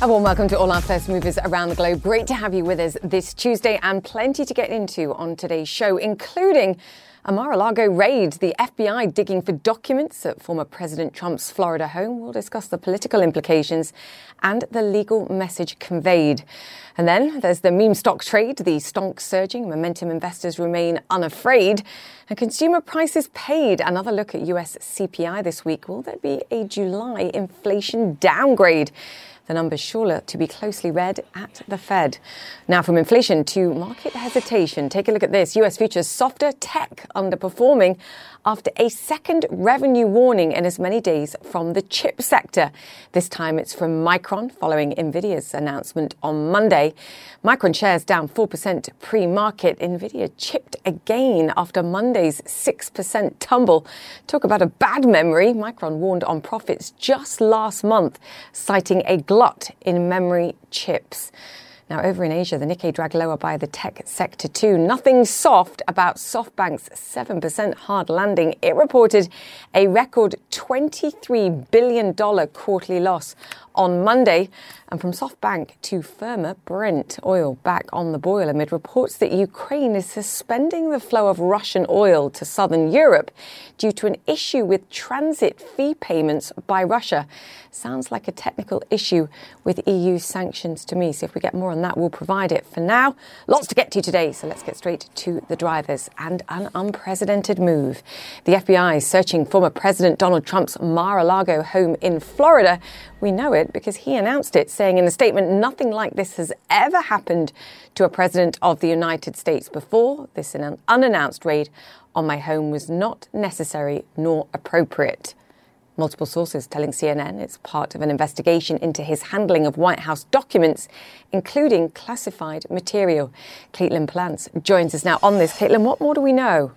A warm welcome to all our first movers around the globe. Great to have you with us this Tuesday and plenty to get into on today's show, including a Mar-a-Lago raid, the FBI digging for documents at former President Trump's Florida home. We'll discuss the political implications and the legal message conveyed. And then there's the meme stock trade, the stonk surging, momentum investors remain unafraid, and consumer prices paid. Another look at US CPI this week. Will there be a July inflation downgrade? The numbers sure to be closely read at the Fed. Now, from inflation to market hesitation, take a look at this. US futures softer, tech underperforming after a second revenue warning in as many days from the chip sector. This time it's from Micron following Nvidia's announcement on Monday. Micron shares down 4% pre market. Nvidia chipped again after Monday's 6% tumble. Talk about a bad memory. Micron warned on profits just last month, citing a glut in memory chips. Now, over in Asia, the Nikkei dragged lower by the tech sector too. Nothing soft about SoftBank's 7% hard landing. It reported a record $23 billion quarterly loss on Monday. And from SoftBank to firmer Brent oil back on the boil amid reports that Ukraine is suspending the flow of Russian oil to southern Europe due to an issue with transit fee payments by Russia. Sounds like a technical issue with EU sanctions to me. So if we get more on that, we'll provide it. For now, lots to get to today. So let's get straight to the drivers and an unprecedented move. The FBI is searching former President Donald Trump's Mar-a-Lago home in Florida. We know it because he announced it, saying in a statement, nothing like this has ever happened to a president of the United States before. This unannounced raid on my home was not necessary nor appropriate. Multiple sources telling CNN it's part of an investigation into his handling of White House documents, including classified material. Katelyn Polantz joins us now on this. Katelyn, what more do we know?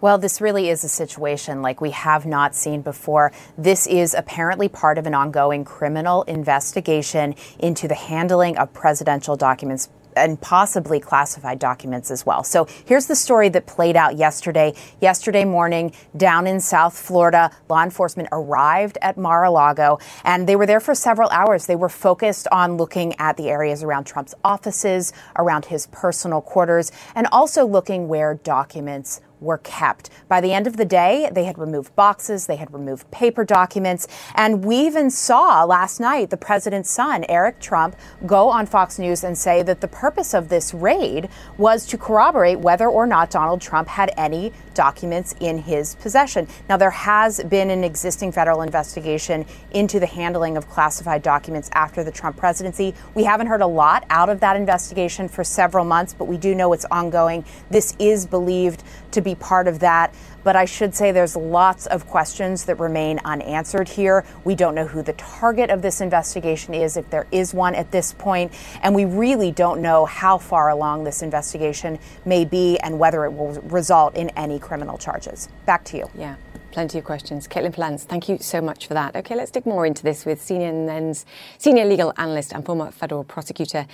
Well, this really is a situation like we have not seen before. This is apparently part of an ongoing criminal investigation into the handling of presidential documents and possibly classified documents as well. So here's the story that played out yesterday. Yesterday morning, down in South Florida, law enforcement arrived at Mar-a-Lago and they were there for several hours. They were focused on looking at the areas around Trump's offices, around his personal quarters, and also looking where documents were kept. By the end of the day, they had removed boxes, they had removed paper documents, and we even saw last night the president's son, Eric Trump, go on Fox News and say that the purpose of this raid was to corroborate whether or not Donald Trump had any documents in his possession. Now, there has been an existing federal investigation into the handling of classified documents after the Trump presidency. We haven't heard a lot out of that investigation for several months, but we do know it's ongoing. This is believed to be part of that. But I should say there's lots of questions that remain unanswered here. We don't know who the target of this investigation is, if there is one at this point, and we really don't know how far along this investigation may be and whether it will result in any criminal charges. Back to you. Yeah. Plenty of questions. Katelyn Polantz, thank you so much for that. Okay, let's dig more into this with CNN's senior legal analyst and former federal prosecutor,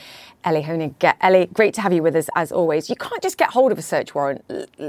Elie Honig. Elie, great to have you with us as always. You can't just get hold of a search warrant.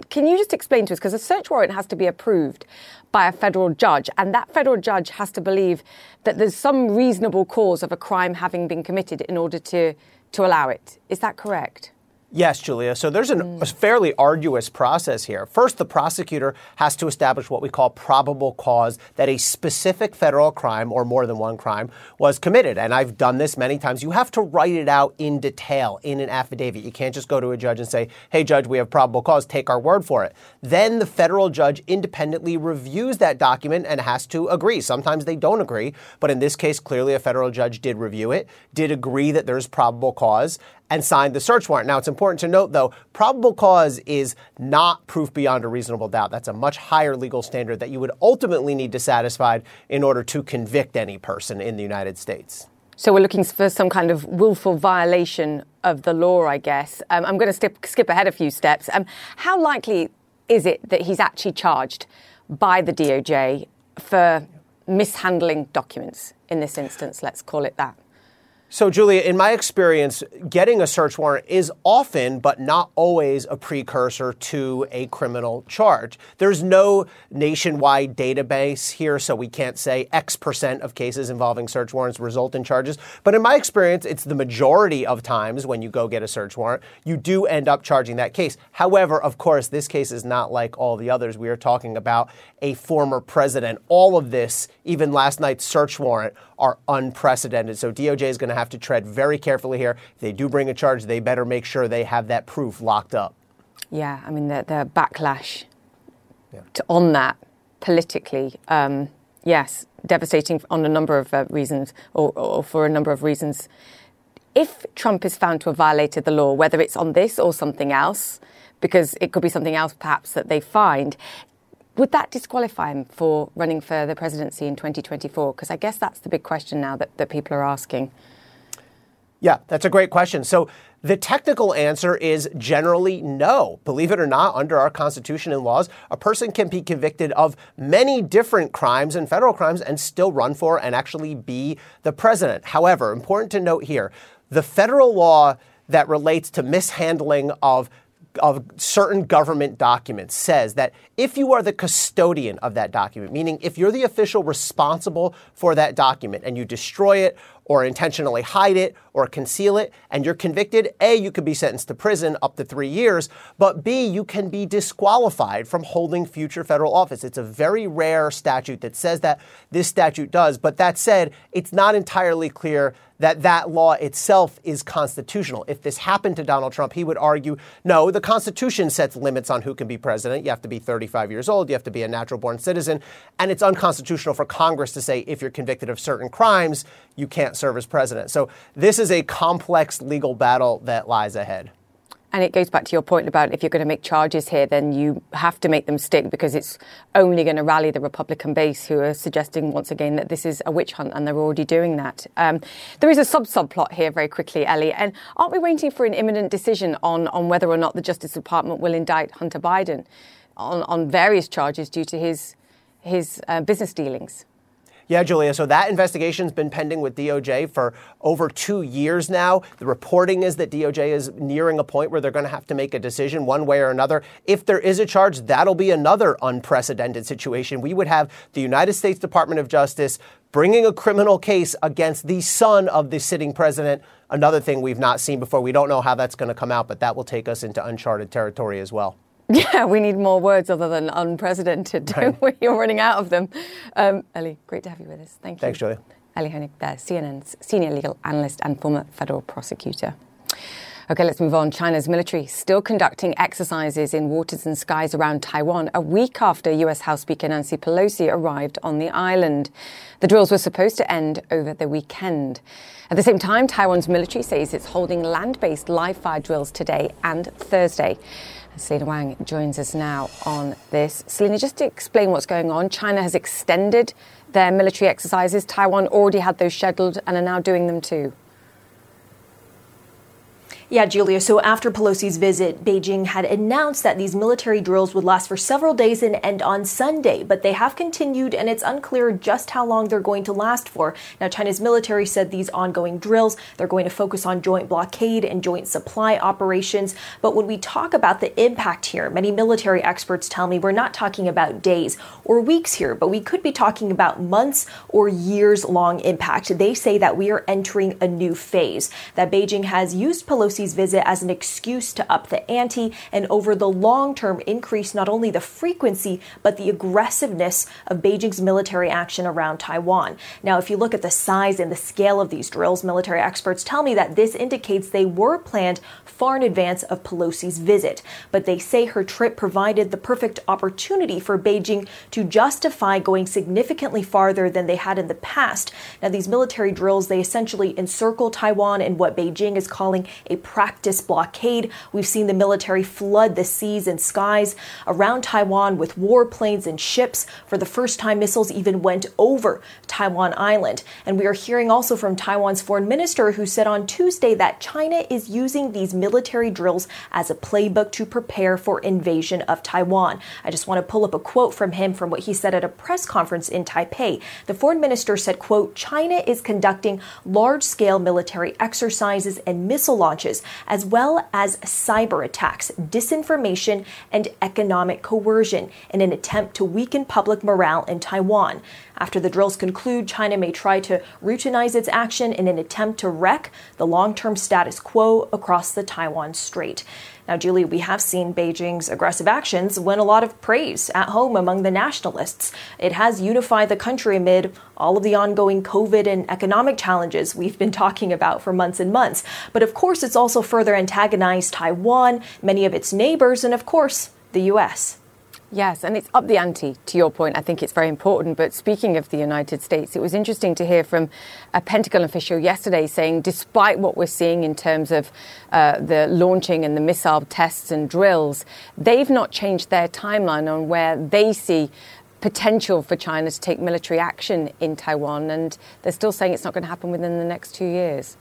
Can you just explain to us, because a search warrant has to be approved by a federal judge, and that federal judge has to believe that there's some reasonable cause of a crime having been committed in order to, to allow it. Is that correct? Yes, Julia. So there's an, a mm. fairly arduous process here. First, the prosecutor has to establish what we call probable cause that a specific federal crime or more than one crime was committed. And I've done this many times. You have to write it out in detail in an affidavit. You can't just go to a judge and say, hey, judge, we have probable cause, take our word for it. Then the federal judge independently reviews that document and has to agree. Sometimes they don't agree, but in this case, clearly a federal judge did review it, did agree that there's probable cause, and signed the search warrant. Now, it's important to note, though, probable cause is not proof beyond a reasonable doubt. That's a much higher legal standard that you would ultimately need to satisfy in order to convict any person in the United States. So we're looking for some kind of willful violation of the law, I guess. Um, I'm going to skip, skip ahead a few steps. Um, how likely is it that he's actually charged by the DOJ for mishandling documents in this instance? Let's call it that. So, Julia, in my experience, getting a search warrant is often, but not always, a precursor to a criminal charge. There's no nationwide database here, so we can't say X percent of cases involving search warrants result in charges. But in my experience, it's the majority of times when you go get a search warrant, you do end up charging that case. However, of course, this case is not like all the others. We are talking about a former president. All of this, even last night's search warrant, are unprecedented. So DOJ is going to have to tread very carefully here. If they do bring a charge, they better make sure they have that proof locked up. Yeah, I mean, the, the backlash yeah. to, on that politically, um, yes, devastating on a number of uh, reasons, or, or for a number of reasons. If Trump is found to have violated the law, whether it's on this or something else, because it could be something else perhaps that they find, would that disqualify him for running for the presidency in 2024? Because I guess that's the big question now that, that people are asking. Yeah, that's a great question. So the technical answer is generally no. Believe it or not, under our Constitution and laws, a person can be convicted of many different crimes and federal crimes and still run for and actually be the president. However, important to note here the federal law that relates to mishandling of of certain government documents says that if you are the custodian of that document, meaning if you're the official responsible for that document and you destroy it or intentionally hide it or conceal it and you're convicted, A, you could be sentenced to prison up to three years, but B, you can be disqualified from holding future federal office. It's a very rare statute that says that this statute does. But that said, it's not entirely clear that that law itself is constitutional. If this happened to Donald Trump, he would argue, no, the Constitution sets limits on who can be president. You have to be 35 years old, you have to be a natural born citizen, and it's unconstitutional for Congress to say if you're convicted of certain crimes, you can't serve as president. So this is a complex legal battle that lies ahead. And it goes back to your point about if you're going to make charges here, then you have to make them stick because it's only going to rally the Republican base who are suggesting once again that this is a witch hunt, and they're already doing that. Um, there is a sub subplot here, very quickly, Elie. And aren't we waiting for an imminent decision on, on whether or not the Justice Department will indict Hunter Biden on, on various charges due to his, his uh, business dealings? Yeah, Julia. So that investigation's been pending with DOJ for over two years now. The reporting is that DOJ is nearing a point where they're going to have to make a decision one way or another. If there is a charge, that'll be another unprecedented situation. We would have the United States Department of Justice bringing a criminal case against the son of the sitting president. You're thing we've not seen before. We don't know how that's going to come out, but that will take us into uncharted territory as well. Yeah, we need more words other than unprecedented. don't Right. You're running out of them. Um, Elie, great to have you with us. Thank you. Thanks, Julia. Elie Honig there, CNN's senior legal analyst and former federal prosecutor. Okay, let's move on. China's military still conducting exercises in waters and skies around Taiwan a week after US House Speaker Nancy Pelosi arrived on the island. The drills were supposed to end over the weekend. At the same time, Taiwan's military says it's holding land based live fire drills today and Thursday. Selena Wang joins us now on this. Selena, just to explain what's going on, China has extended their military exercises. Taiwan already had those scheduled and are now doing them too. Yeah, Julia. So after Pelosi's visit, Beijing had announced that these military drills would last for several days and end on Sunday, but they have continued and it's unclear just how long they're going to last for. Now, China's military said these ongoing drills, they're going to focus on joint blockade and joint supply operations. But when we talk about the impact here, many military experts tell me we're not talking about days or weeks here, but we could be talking about months or years long impact. They say that we are entering a new phase, that Beijing has used Pelosi Pelosi's visit as an excuse to up the ante and over the long term increase not only the frequency but the aggressiveness of Beijing's military action around Taiwan. Now, if you look at the size and the scale of these drills, military experts tell me that this indicates they were planned far in advance of Pelosi's visit. But they say her trip provided the perfect opportunity for Beijing to justify going significantly farther than they had in the past. Now, these military drills, they essentially encircle Taiwan in what Beijing is calling a practice blockade. We've seen the military flood the seas and skies around Taiwan with warplanes and ships. For the first time, missiles even went over Taiwan Island. And we are hearing also from Taiwan's foreign minister who said on Tuesday that China is using these military drills as a playbook to prepare for invasion of Taiwan. I just want to pull up a quote from him from what he said at a press conference in Taipei. The foreign minister said, quote, China is conducting large-scale military exercises and missile launches, as well as cyber attacks, disinformation, and economic coercion in an attempt to weaken public morale in Taiwan. After the drills conclude, China may try to routinize its action in an attempt to wreck the long term status quo across the Taiwan Strait. Now, Julie, we have seen Beijing's aggressive actions win a lot of praise at home among the nationalists. It has unified the country amid all of the ongoing COVID and economic challenges we've been talking about for months and months. But of course, it's also further antagonized Taiwan, many of its neighbors, and of course, the U.S. Yes, and it's up the ante, to your point. I think it's very important. But speaking of the United States, it was interesting to hear from a Pentagon official yesterday saying, despite what we're seeing in terms of uh, the launching and the missile tests and drills, they've not changed their timeline on where they see potential for China to take military action in Taiwan. And they're still saying it's not going to happen within the next two years.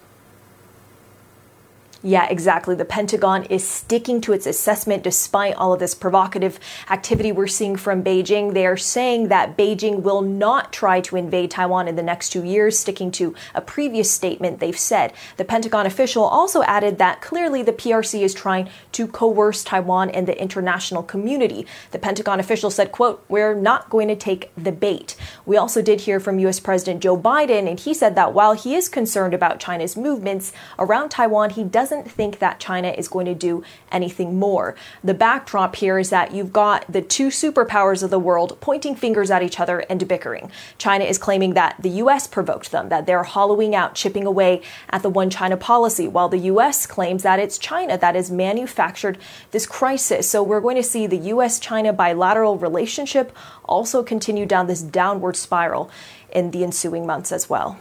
Yeah, exactly. The Pentagon is sticking to its assessment despite all of this provocative activity we're seeing from Beijing. They are saying that Beijing will not try to invade Taiwan in the next two years, sticking to a previous statement they've said. The Pentagon official also added that clearly the PRC is trying to coerce Taiwan and the international community. The Pentagon official said, quote, we're not going to take the bait. We also did hear from U.S. President Joe Biden, and he said that while he is concerned about China's movements around Taiwan, he does doesn't think that China is going to do anything more. The backdrop here is that you've got the two superpowers of the world pointing fingers at each other and bickering. China is claiming that the US provoked them, that they're hollowing out, chipping away at the one China policy, while the US claims that it's China that has manufactured this crisis. So we're going to see the US China bilateral relationship also continue down this downward spiral in the ensuing months as well.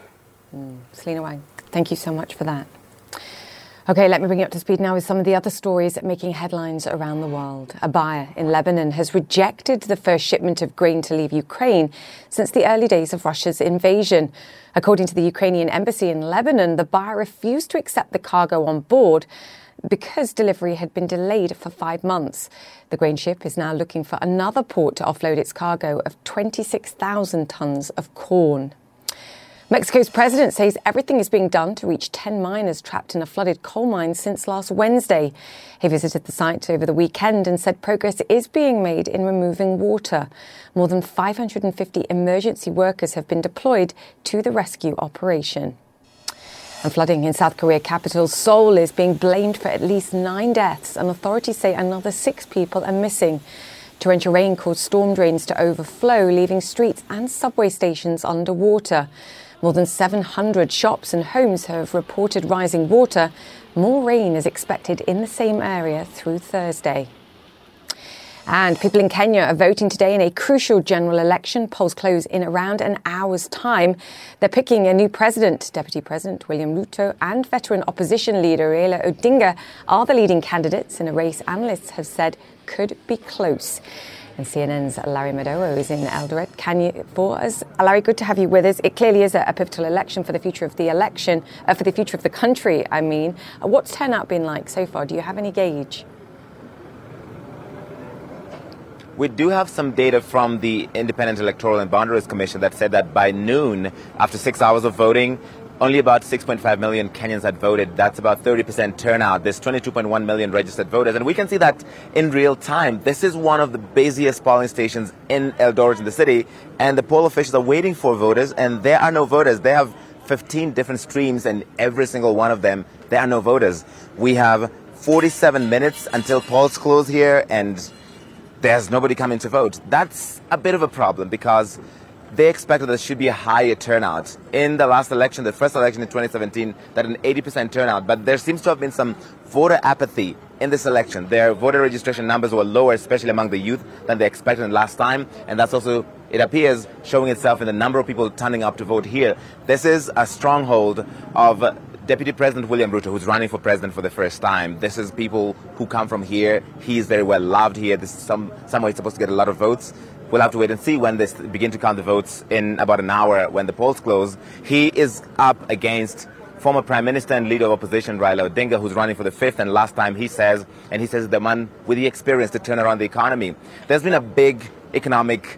Mm. Selena Wang, thank you so much for that. Okay, let me bring you up to speed now with some of the other stories making headlines around the world. A buyer in Lebanon has rejected the first shipment of grain to leave Ukraine since the early days of Russia's invasion. According to the Ukrainian embassy in Lebanon, the buyer refused to accept the cargo on board because delivery had been delayed for five months. The grain ship is now looking for another port to offload its cargo of 26,000 tons of corn. Mexico's president says everything is being done to reach 10 miners trapped in a flooded coal mine since last Wednesday. He visited the site over the weekend and said progress is being made in removing water. More than 550 emergency workers have been deployed to the rescue operation. And flooding in South Korea capital Seoul is being blamed for at least nine deaths, and authorities say another six people are missing. Torrential rain caused storm drains to overflow, leaving streets and subway stations underwater. More than 700 shops and homes have reported rising water. More rain is expected in the same area through Thursday. And people in Kenya are voting today in a crucial general election. Polls close in around an hour's time. They're picking a new president. Deputy President William Ruto and veteran opposition leader Raila Odinga are the leading candidates in a race analysts have said could be close. And CNN's Larry Madowo is in Eldoret. Can you, for us, Larry, good to have you with us. It clearly is a, a pivotal election for the future of the election, uh, for the future of the country, I mean. What's turnout been like so far? Do you have any gauge? We do have some data from the Independent Electoral and Boundaries Commission that said that by noon, after six hours of voting, only about 6.5 million Kenyans had voted. That's about 30% turnout. There's 22.1 million registered voters. And we can see that in real time. This is one of the busiest polling stations in Eldoret in the city. And the poll officials are waiting for voters, and there are no voters. They have 15 different streams, and every single one of them, there are no voters. We have 47 minutes until polls close here, and there's nobody coming to vote. That's a bit of a problem because they expected there should be a higher turnout. In the last election, the first election in 2017, that an 80% turnout, but there seems to have been some voter apathy in this election. Their voter registration numbers were lower, especially among the youth, than they expected last time, and that's also, it appears, showing itself in the number of people turning up to vote here. This is a stronghold of Deputy President William Ruto, who's running for president for the first time, this is people who come from here. He is very well loved here. This is some somewhere he's supposed to get a lot of votes. We'll have to wait and see when they begin to count the votes in about an hour when the polls close. He is up against former Prime Minister and leader of opposition Raila Odinga, who's running for the fifth and last time he says, and he says the man with the experience to turn around the economy. There's been a big economic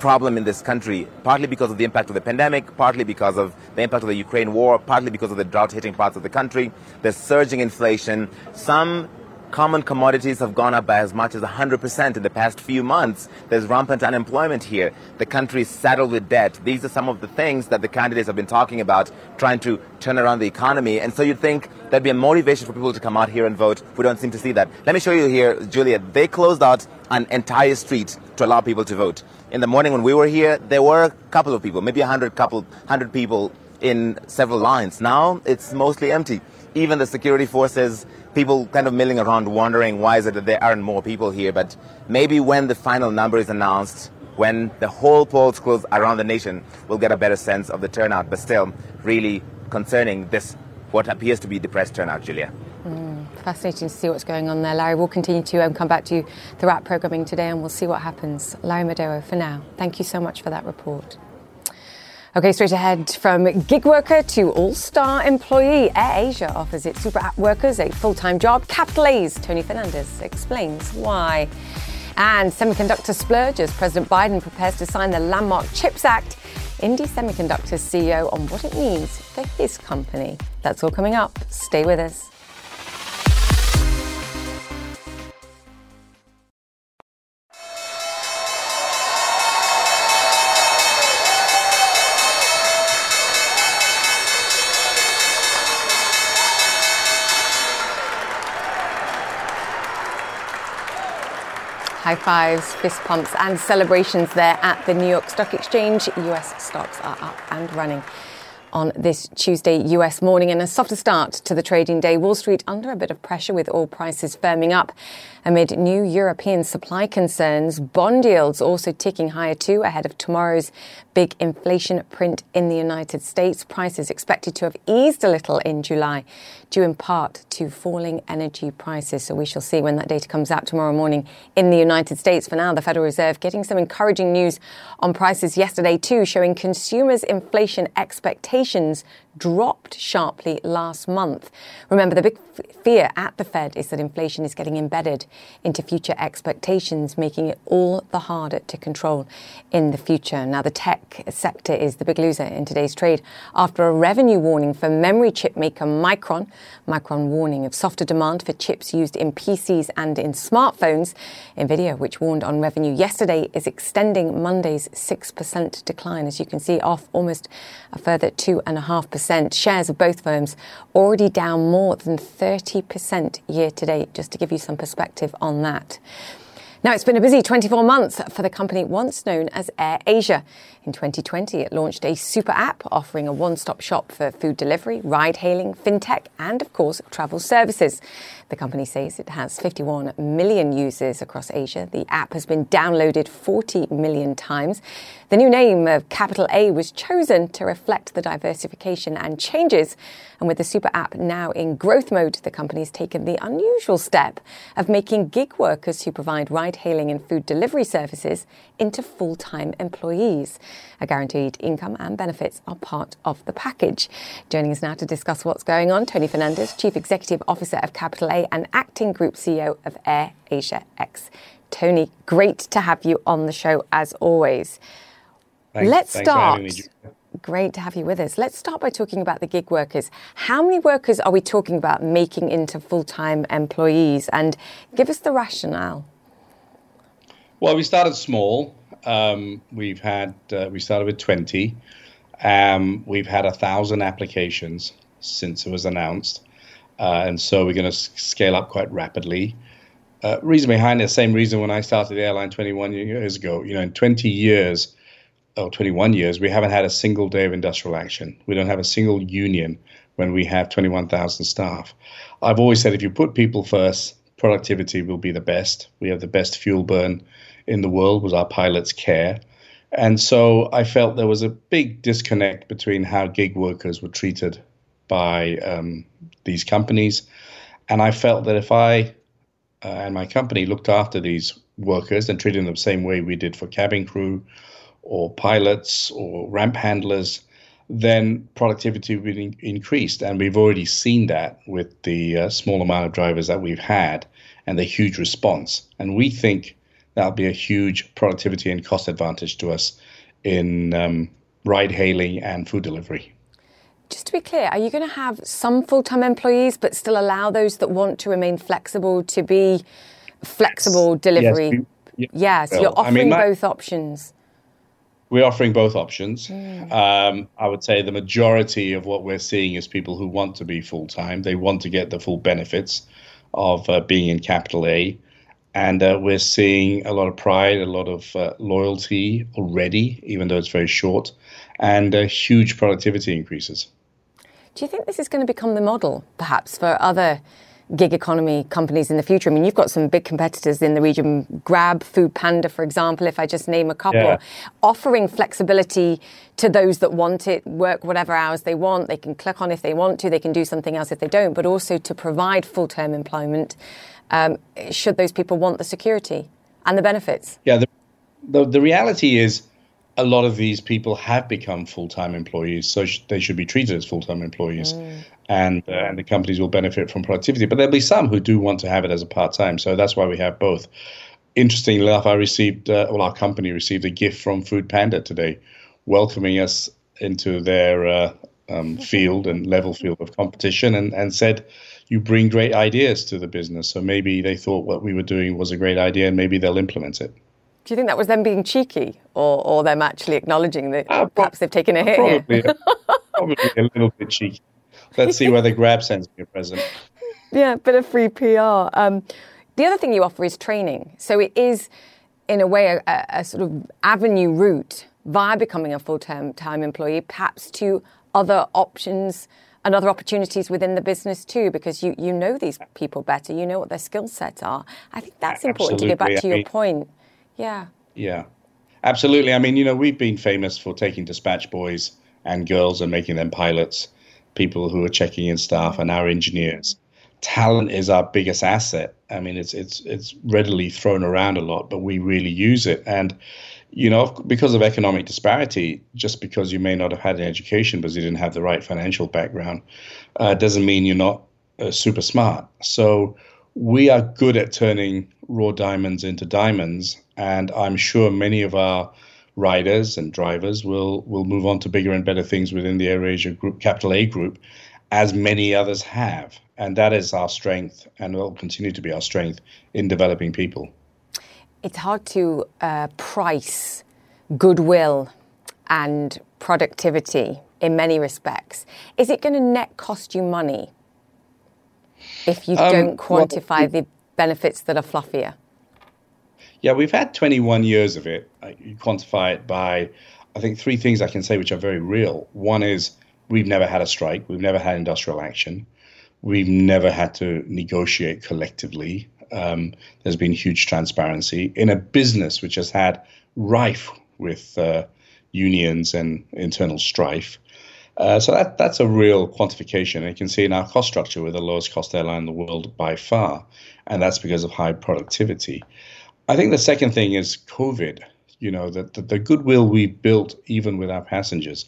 problem in this country, partly because of the impact of the pandemic, partly because of the impact of the Ukraine war, partly because of the drought hitting parts of the country. There's surging inflation. Some common commodities have gone up by as much as 100% in the past few months. There's rampant unemployment here. The country is saddled with debt. These are some of the things that the candidates have been talking about, trying to turn around the economy. And so you'd think there'd be a motivation for people to come out here and vote. We don't seem to see that. Let me show you here, Julia. They closed out an entire street to allow people to vote. In the morning when we were here, there were a couple of people, maybe a hundred couple, hundred people in several lines. Now it's mostly empty. Even the security forces people kind of milling around wondering why is it that there aren't more people here. But maybe when the final number is announced, when the whole polls close around the nation, we'll get a better sense of the turnout. But still, really concerning this, what appears to be depressed turnout, Julia. Mm, fascinating to see what's going on there, Larry. We'll continue to um, come back to you throughout programming today and we'll see what happens. Larry Madowo, for now, thank you so much for that report. Okay, straight ahead from gig worker to all star employee, AirAsia offers its super app workers a full time job. Capital A's Tony Fernandez explains why. And semiconductor splurge as President Biden prepares to sign the landmark CHIPS Act. Indie Semiconductor's CEO on what it means for his company. That's all coming up. Stay with us. High fives, fist pumps, and celebrations there at the New York Stock Exchange. US stocks are up and running on this Tuesday US morning and a softer start to the trading day. Wall Street under a bit of pressure with oil prices firming up amid new European supply concerns. Bond yields also ticking higher too ahead of tomorrow's big inflation print in the United States. Prices expected to have eased a little in July due in part to falling energy prices. So we shall see when that data comes out tomorrow morning in the United States. For now, the Federal Reserve getting some encouraging news on prices yesterday too, showing consumers' inflation expectations dropped sharply last month. Remember, the big fear at the Fed is that inflation is getting embedded into future expectations, making it all the harder to control in the future. Now, the tech sector is the big loser in today's trade after a revenue warning for memory chip maker Micron. Micron warning of softer demand for chips used in PCs and in smartphones. Nvidia, which warned on revenue yesterday, is extending Monday's 6% decline, as you can see, off almost a further 2.5%. Shares of both firms already down more than 30% year to date, just to give you some perspective on that. Now, it's been a busy 24 months for the company once known as AirAsia. In 2020, it launched a super app offering a one stop shop for food delivery, ride hailing, fintech, and of course, travel services. The company says it has 51 million users across Asia. The app has been downloaded 40 million times. The new name of Capital A was chosen to reflect the diversification and changes. And with the super app now in growth mode, the company has taken the unusual step of making gig workers who provide ride hailing and food delivery services into full time employees. A guaranteed income and benefits are part of the package. Joining us now to discuss what's going on, Tony Fernandez, Chief Executive Officer of Capital A and Acting Group CEO of Air Asia X. Tony, great to have you on the show as always. Thanks, Let's thanks start. Me, Great to have you with us. Let's start by talking about the gig workers. How many workers are we talking about making into full time employees? And give us the rationale. Well, we started small. Um, we've had uh, we started with 20. Um, we've had a thousand applications since it was announced, uh, and so we're going to scale up quite rapidly. Uh, reason behind it, same reason when I started the airline 21 years ago. You know, in 20 years, or 21 years, we haven't had a single day of industrial action. We don't have a single union when we have 21,000 staff. I've always said if you put people first, productivity will be the best. We have the best fuel burn in the world was our pilots care. And so I felt there was a big disconnect between how gig workers were treated by um, these companies. And I felt that if I uh, and my company looked after these workers and treated them the same way we did for cabin crew or pilots or ramp handlers, then productivity would be in- increased. And we've already seen that with the uh, small amount of drivers that we've had and the huge response. And we think that'll be a huge productivity and cost advantage to us in um, ride hailing and food delivery. Just to be clear, are you going to have some full time employees but still allow those that want to remain flexible to be flexible delivery? Yes, we, yes you're offering I mean, my, both options. We're offering both options. Mm. Um, I would say the majority of what we're seeing is people who want to be full time. They want to get the full benefits of uh, being in capital A. And uh, we're seeing a lot of pride, a lot of uh, loyalty already, even though it's very short, and uh, huge productivity increases. Do you think this is going to become the model, perhaps, for other gig economy companies in the future? I mean, you've got some big competitors in the region, Grab, Food Panda, for example, if I just name a couple, yeah. offering flexibility to those that want it, work whatever hours they want. They can click on if they want to, they can do something else if they don't, but also to provide full term employment um, should those people want the security and the benefits. Yeah, the, the, the reality is a lot of these people have become full-time employees, so sh- they should be treated as full-time employees, mm. and uh, and the companies will benefit from productivity. But there'll be some who do want to have it as a part-time, so that's why we have both. Interestingly enough, I received, uh, well, our company received a gift from Food Panda today, welcoming us into their uh, um, field and level field of competition, and and said, you bring great ideas to the business. So maybe they thought what we were doing was a great idea, and maybe they'll implement it. Do you think that was them being cheeky, or, or them actually acknowledging that uh, perhaps they've taken a hit probably, here? probably a little bit cheeky. Let's see whether Grab sends me a present. Yeah, bit of free PR. Um, the other thing you offer is training. So it is, in a way, a, a sort of avenue route via becoming a full-time time employee, perhaps to other options and other opportunities within the business too, because you, you know these people better, you know what their skill sets are. I think that's important Absolutely. to get back to I your mean, point. Yeah. Yeah. Absolutely. I mean, you know, we've been famous for taking dispatch boys and girls and making them pilots, people who are checking in staff and our engineers. Talent is our biggest asset. I mean, it's it's it's readily thrown around a lot, but we really use it. And you know, because of economic disparity, just because you may not have had an education because you didn't have the right financial background, uh, doesn't mean you're not uh, super smart. So we are good at turning raw diamonds into diamonds, and I'm sure many of our riders and drivers will will move on to bigger and better things within the AirAsia Group, Capital A Group, as many others have, and that is our strength, and will continue to be our strength in developing people it's hard to uh, price goodwill and productivity in many respects. Is it going to net cost you money if you um, don't quantify well, the benefits that are fluffier? Yeah, we've had 21 years of it. You quantify it by, I think, three things I can say which are very real. One is we've never had a strike, we've never had industrial action, we've never had to negotiate collectively um, there's been huge transparency in a business which has had rife with uh, unions and internal strife. Uh, so that that's a real quantification. you can see in our cost structure, we're the lowest cost airline in the world by far, and that's because of high productivity. I think the second thing is COVID. You know that the, the goodwill we built, even with our passengers,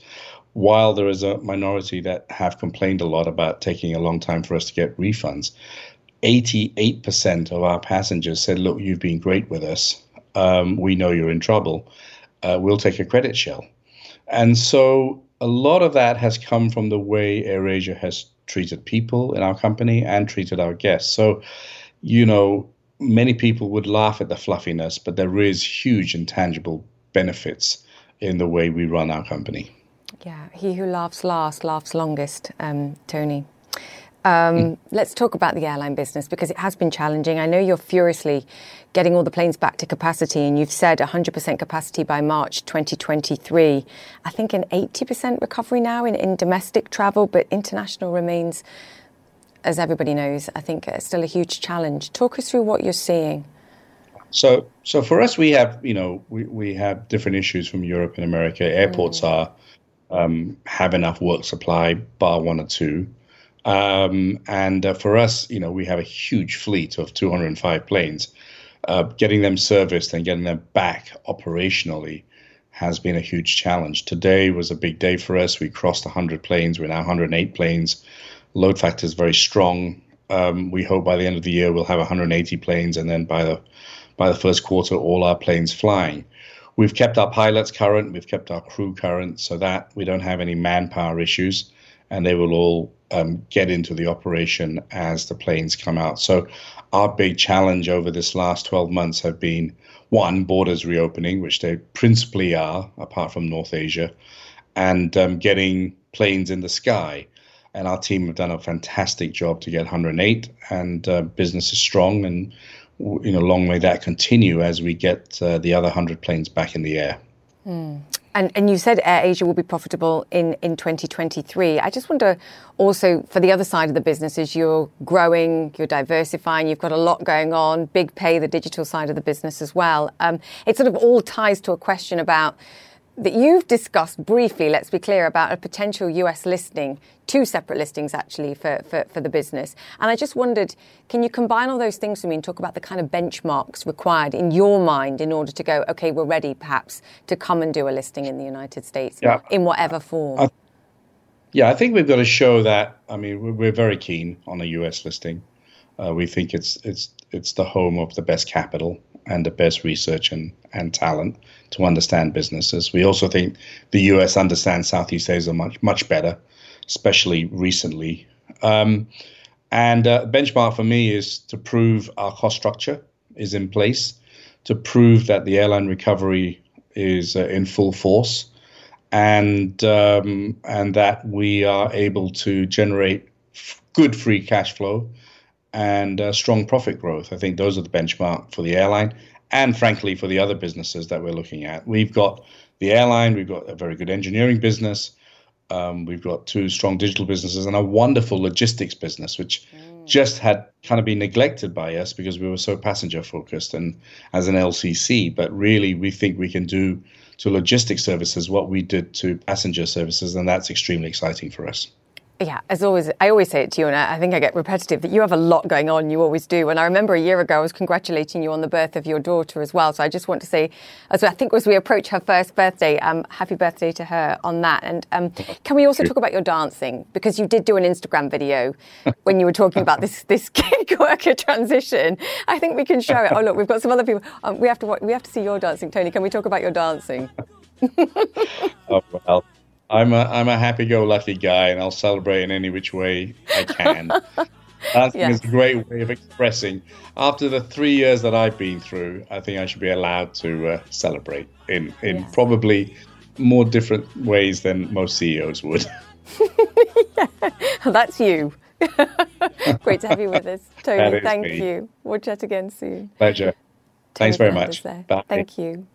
while there is a minority that have complained a lot about taking a long time for us to get refunds, 88% of our passengers said, Look, you've been great with us. Um, we know you're in trouble. Uh, we'll take a credit shell. And so a lot of that has come from the way AirAsia has treated people in our company and treated our guests. So, you know, many people would laugh at the fluffiness, but there is huge intangible benefits in the way we run our company. Yeah, he who laughs last laughs longest, um, Tony. Um, let's talk about the airline business because it has been challenging. I know you're furiously getting all the planes back to capacity, and you've said 100% capacity by March 2023. I think an 80% recovery now in, in domestic travel, but international remains, as everybody knows, I think uh, still a huge challenge. Talk us through what you're seeing. So, so for us, we have you know we, we have different issues from Europe and America. Airports mm. are um, have enough work supply, bar one or two. Um, and uh, for us, you know, we have a huge fleet of 205 planes. Uh, getting them serviced and getting them back operationally has been a huge challenge. Today was a big day for us. We crossed 100 planes. We're now 108 planes. Load factor is very strong. Um, we hope by the end of the year we'll have 180 planes, and then by the by the first quarter, all our planes flying. We've kept our pilots current. We've kept our crew current, so that we don't have any manpower issues, and they will all um, get into the operation as the planes come out. So our big challenge over this last 12 months have been one, borders reopening, which they principally are, apart from North Asia, and um, getting planes in the sky. And our team have done a fantastic job to get 108, and uh, business is strong. And you know, long may that continue as we get uh, the other 100 planes back in the air. Mm. And, and you said AirAsia will be profitable in, in 2023. I just wonder also for the other side of the business, as you're growing, you're diversifying, you've got a lot going on, BigPay, the digital side of the business as well. Um, it sort of all ties to a question about that you've discussed briefly, let's be clear, about a potential US listing, two separate listings actually for, for, for, the business. And I just wondered, can you combine all those things for me and talk about the kind of benchmarks required in your mind in order to go, okay, we're ready perhaps to come and do a listing in the United States yeah. in whatever form? Uh, yeah, I think we've got to show that. I mean, we're very keen on a US listing. Uh, we think it's it's it's the home of the best capital and the best research and, and talent to understand businesses. We also think the US understands Southeast Asia much much better, especially recently. Um, and uh, benchmark for me is to prove our cost structure is in place, to prove that the airline recovery is uh, in full force, and um, and that we are able to generate f- good free cash flow and uh, strong profit growth. I think those are the benchmark for the airline and, frankly, for the other businesses that we're looking at. We've got the airline, we've got a very good engineering business, um, we've got two strong digital businesses, and a wonderful logistics business, which mm. just had kind of been neglected by us because we were so passenger focused and as an LCC. But really, we think we can do to logistics services what we did to passenger services, and that's extremely exciting for us yeah, as always, I always say it to you, and I think I get repetitive that you have a lot going on. You always do. And I remember a year ago, I was congratulating you on the birth of your daughter as well. So I just want to say, as I think as we approach her first birthday, um, happy birthday to her on that. And um, can we also talk about your dancing because you did do an Instagram video when you were talking about this this gig worker transition. I think we can show it. Oh look, we've got some other people. Um, we have to we have to see your dancing, Tony. Can we talk about your dancing? oh well. I'm a I'm a happy-go-lucky guy, and I'll celebrate in any which way I can. Dancing yes. is a great way of expressing. After the three years that I've been through, I think I should be allowed to uh, celebrate in in yes. probably more different ways than most CEOs would. That's you. Great to have you with us, Tony. Thank me. you. We'll chat again soon. Pleasure. Tony Thanks very much. Thank you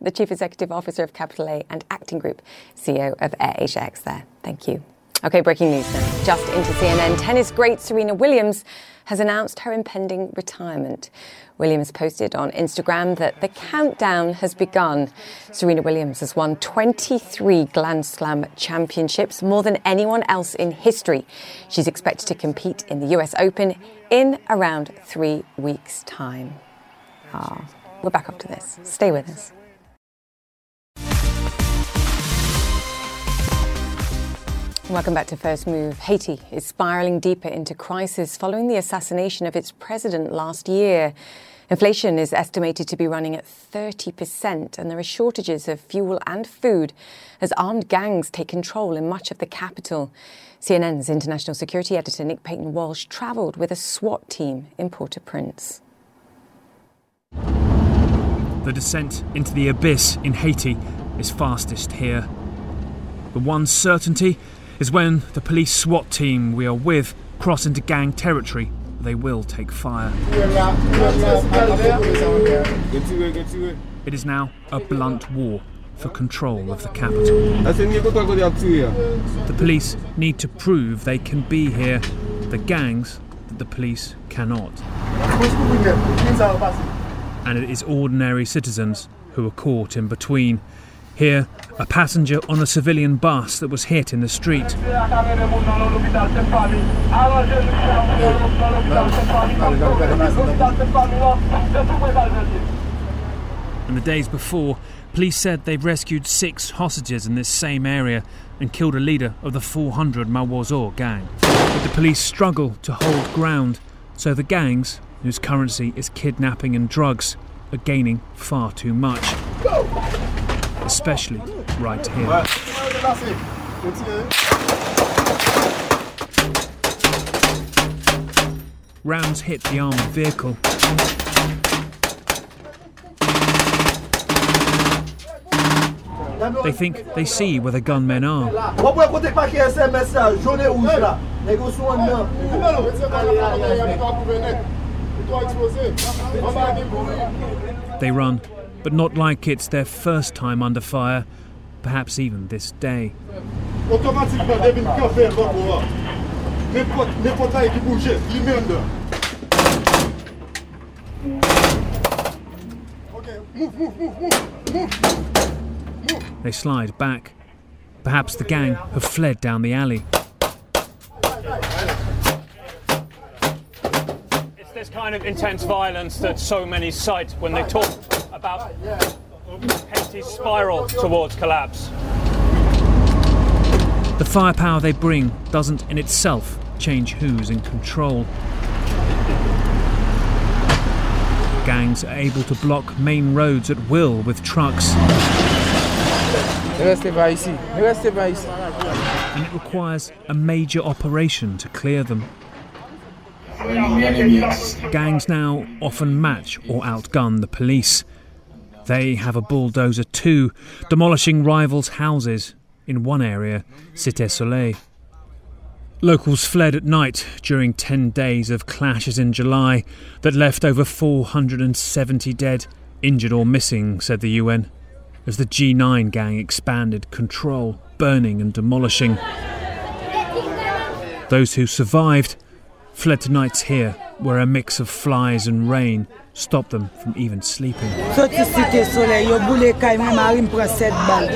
the Chief Executive Officer of Capital A and Acting Group CEO of AirAsiaX there. Thank you. Okay, breaking news now. Just into CNN, tennis great Serena Williams has announced her impending retirement. Williams posted on Instagram that the countdown has begun. Serena Williams has won 23 Grand Slam championships, more than anyone else in history. She's expected to compete in the US Open in around three weeks' time. Ah, we're back up to this. Stay with us. Welcome back to First Move. Haiti is spiraling deeper into crisis following the assassination of its president last year. Inflation is estimated to be running at 30%, and there are shortages of fuel and food as armed gangs take control in much of the capital. CNN's international security editor Nick Paton Walsh travelled with a SWAT team in Port au Prince. The descent into the abyss in Haiti is fastest here. The one certainty is when the police SWAT team we are with cross into gang territory. They will take fire. It is now a blunt war for control of the capital. The police need to prove they can be here, the gangs that the police cannot. And it is ordinary citizens who are caught in between. Here, a passenger on a civilian bus that was hit in the street. And the days before, police said they've rescued six hostages in this same area and killed a leader of the 400 Mawozo gang. But the police struggle to hold ground, so the gangs, whose currency is kidnapping and drugs, are gaining far too much. Especially right here. Rounds hit the armoured vehicle. They think they see where the gunmen are. They run, but not like it's their first time under fire, perhaps even this day. They slide back. Perhaps the gang have fled down the alley. It's this kind of intense violence that so many cite when they talk about spiral towards collapse. The firepower they bring doesn't in itself change who's in control. Gangs are able to block main roads at will with trucks. And it requires a major operation to clear them. Gangs now often match or outgun the police. They have a bulldozer too, demolishing rivals' houses in one area, Cité Soleil. Locals fled at night during 10 days of clashes in July that left over 470 dead, injured, or missing, said the UN, as the G9 gang expanded control, burning, and demolishing. Those who survived fled to nights here, where a mix of flies and rain stopped them from even sleeping. Soti site sole, yo boule kay mwen mari mpren set bal.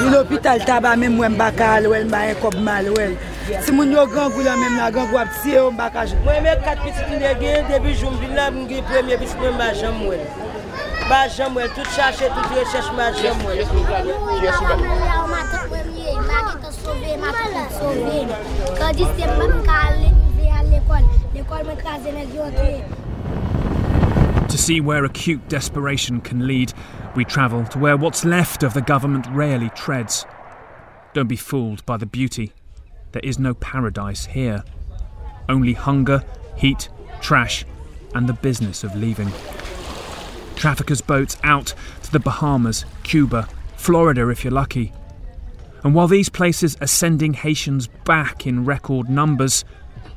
Yo l'opital taba mwen mwen baka alwel, mba en mal wel. Si moun yo gangou la mwen la gangou ap tiye, yo mbaka jok. Mwen mwen kat pitit mwen gen, debi joun vin la mwen gen premye pitit mwen mba jam mwen. Mba jam mwen, tout chache, tout rechache mba jam mwen. Mwen la ou matik mwen mwen, mba gen to sove, mba gen to sove. Kwa di se mwen mwen ka ale. To see where acute desperation can lead, we travel to where what's left of the government rarely treads. Don't be fooled by the beauty. There is no paradise here. Only hunger, heat, trash, and the business of leaving. Traffickers' boats out to the Bahamas, Cuba, Florida if you're lucky. And while these places are sending Haitians back in record numbers,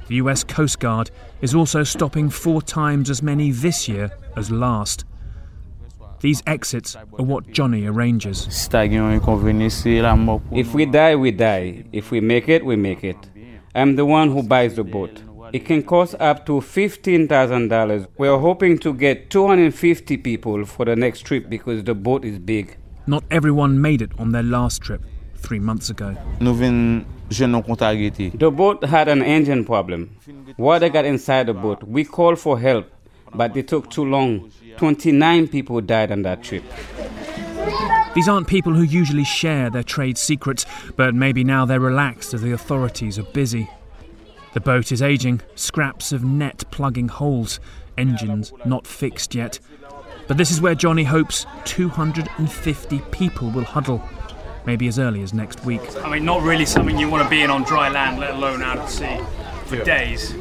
the US Coast Guard is also stopping four times as many this year as last. These exits are what Johnny arranges. If we die, we die. If we make it, we make it. I'm the one who buys the boat. It can cost up to $15,000. We're hoping to get 250 people for the next trip because the boat is big. Not everyone made it on their last trip three months ago. The boat had an engine problem. Water got inside the boat. We called for help, but it took too long. 29 people died on that trip. These aren't people who usually share their trade secrets, but maybe now they're relaxed as the authorities are busy. The boat is aging, scraps of net plugging holes, engines not fixed yet. But this is where Johnny hopes 250 people will huddle, maybe as early as next week. I mean, not really something you want to be in on dry land, let alone out at sea, for days.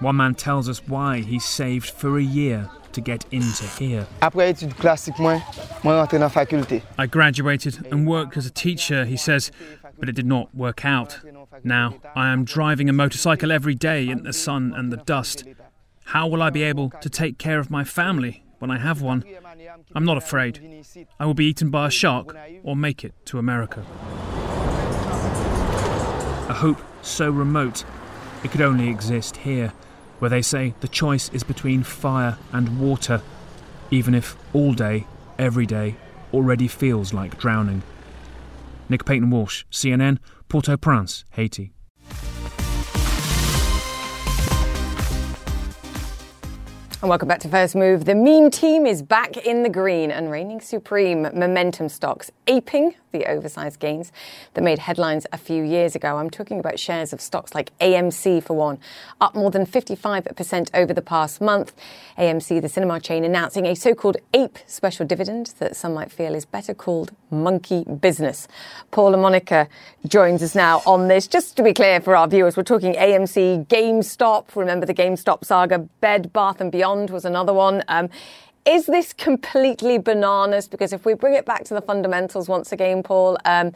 One man tells us why he saved for a year to get into here. Après études classiques, moi, moi rentré dans faculté. I graduated and worked as a teacher, he says, but it did not work out. Now I am driving a motorcycle every day in the sun and the dust. How will I be able to take care of my family when I have one? I'm not afraid. I will be eaten by a shark or make it to America. A hope so remote, it could only exist here, where they say the choice is between fire and water, even if all day, every day, already feels like drowning. Nick Paton Walsh, CNN, Port au Prince, Haiti. And welcome back to First Move. The meme team is back in the green and reigning supreme. Momentum stocks aping the oversized gains that made headlines a few years ago. I'm talking about shares of stocks like AMC, for one, up more than 55% over the past month. AMC, the cinema chain, announcing a so called ape special dividend that some might feel is better called monkey business. Paul La Monica joins us now on this. Just to be clear for our viewers, we're talking AMC, GameStop. Remember the GameStop saga? Bed, Bath and Beyond was another one. Um, is this completely bananas? Because if we bring it back to the fundamentals once again, Paul, um,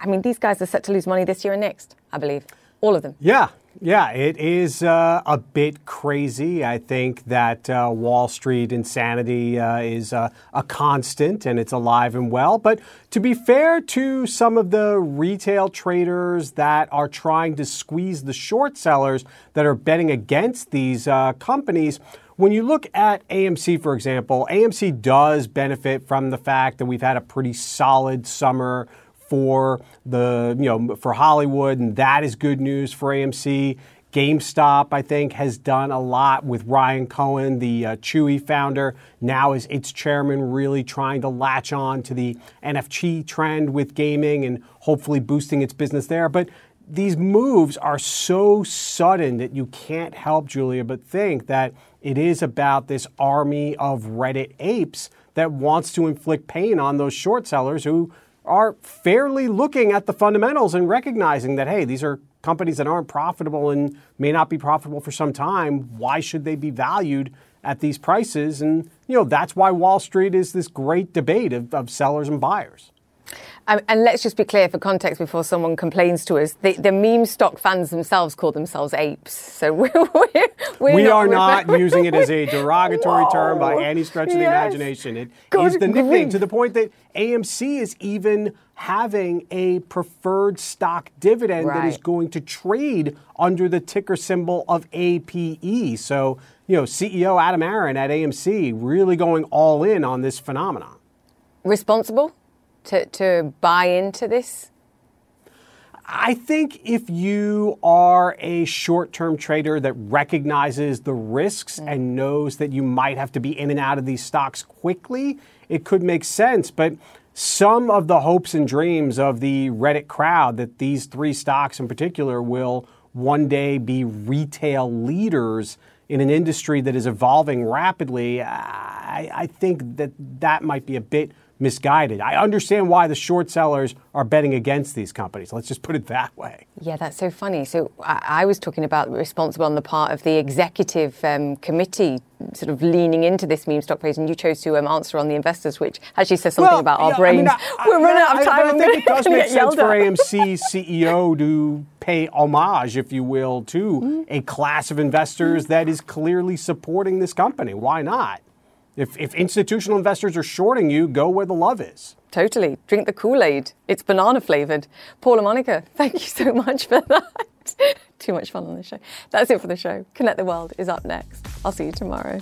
I mean, these guys are set to lose money this year and next, I believe. All of them. Yeah, yeah, it is uh, a bit crazy. I think that uh, Wall Street insanity uh, is a constant and it's alive and well. But to be fair to some of the retail traders that are trying to squeeze the short sellers that are betting against these uh, companies, when you look at AMC, for example, AMC does benefit from the fact that we've had a pretty solid summer for the you know for Hollywood, and that is good news for AMC. GameStop, I think, has done a lot with Ryan Cohen, the uh, Chewy founder, now is its chairman, really trying to latch on to the NFT trend with gaming and hopefully boosting its business there. But these moves are so sudden that you can't help, Julia, but think that it is about this army of Reddit apes that wants to inflict pain on those short sellers who are fairly looking at the fundamentals and recognizing that, hey, these are companies that aren't profitable and may not be profitable for some time. Why should they be valued at these prices? And, you know, that's why Wall Street is this great debate of, of sellers and buyers. And let's just be clear for context before someone complains to us. The, the meme stock fans themselves call themselves apes. So we're, we're, we're we not, are not using it as a derogatory term by any stretch of the imagination. It is the nickname grief. to the point that AMC is even having a preferred stock dividend that is going to trade under the ticker symbol of APE. So, you know, CEO Adam Aron at AMC really going all in on this phenomenon. responsible to, to buy into this. I think if you are a short term trader that recognizes the risks mm. and knows that you might have to be in and out of these stocks quickly, it could make sense. But some of the hopes and dreams of the Reddit crowd that these three stocks in particular will one day be retail leaders in an industry that is evolving rapidly, I, I think that that might be a bit misguided. I understand why the short sellers are betting against these companies. Let's just put it that way. Yeah, that's so funny. So I, I was talking about responsible on the part of the executive um, committee, sort of leaning into this meme stock praise, and you chose to um, answer on the investors, which actually says something Well, about our yeah, I mean, brains. I- We're running out of time. I I'm think it does make sense for at. AMC's CEO to pay homage, if you will, to Mm-hmm. a class of investors that is clearly supporting this company. Why not? If, if institutional investors are shorting you, go where the love is. Totally. Drink the Kool Aid. It's banana flavored. Paul La Monica, thank you so much for that. Too much fun on the show. That's it for the show. Connect the World is up next. I'll see you tomorrow.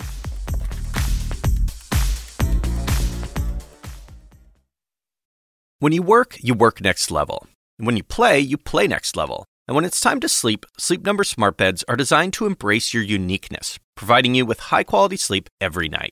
When you work, you work next level. And when you play, you play next level. And when it's time to sleep, Sleep Number smart beds are designed to embrace your uniqueness, providing you with high-quality sleep every night.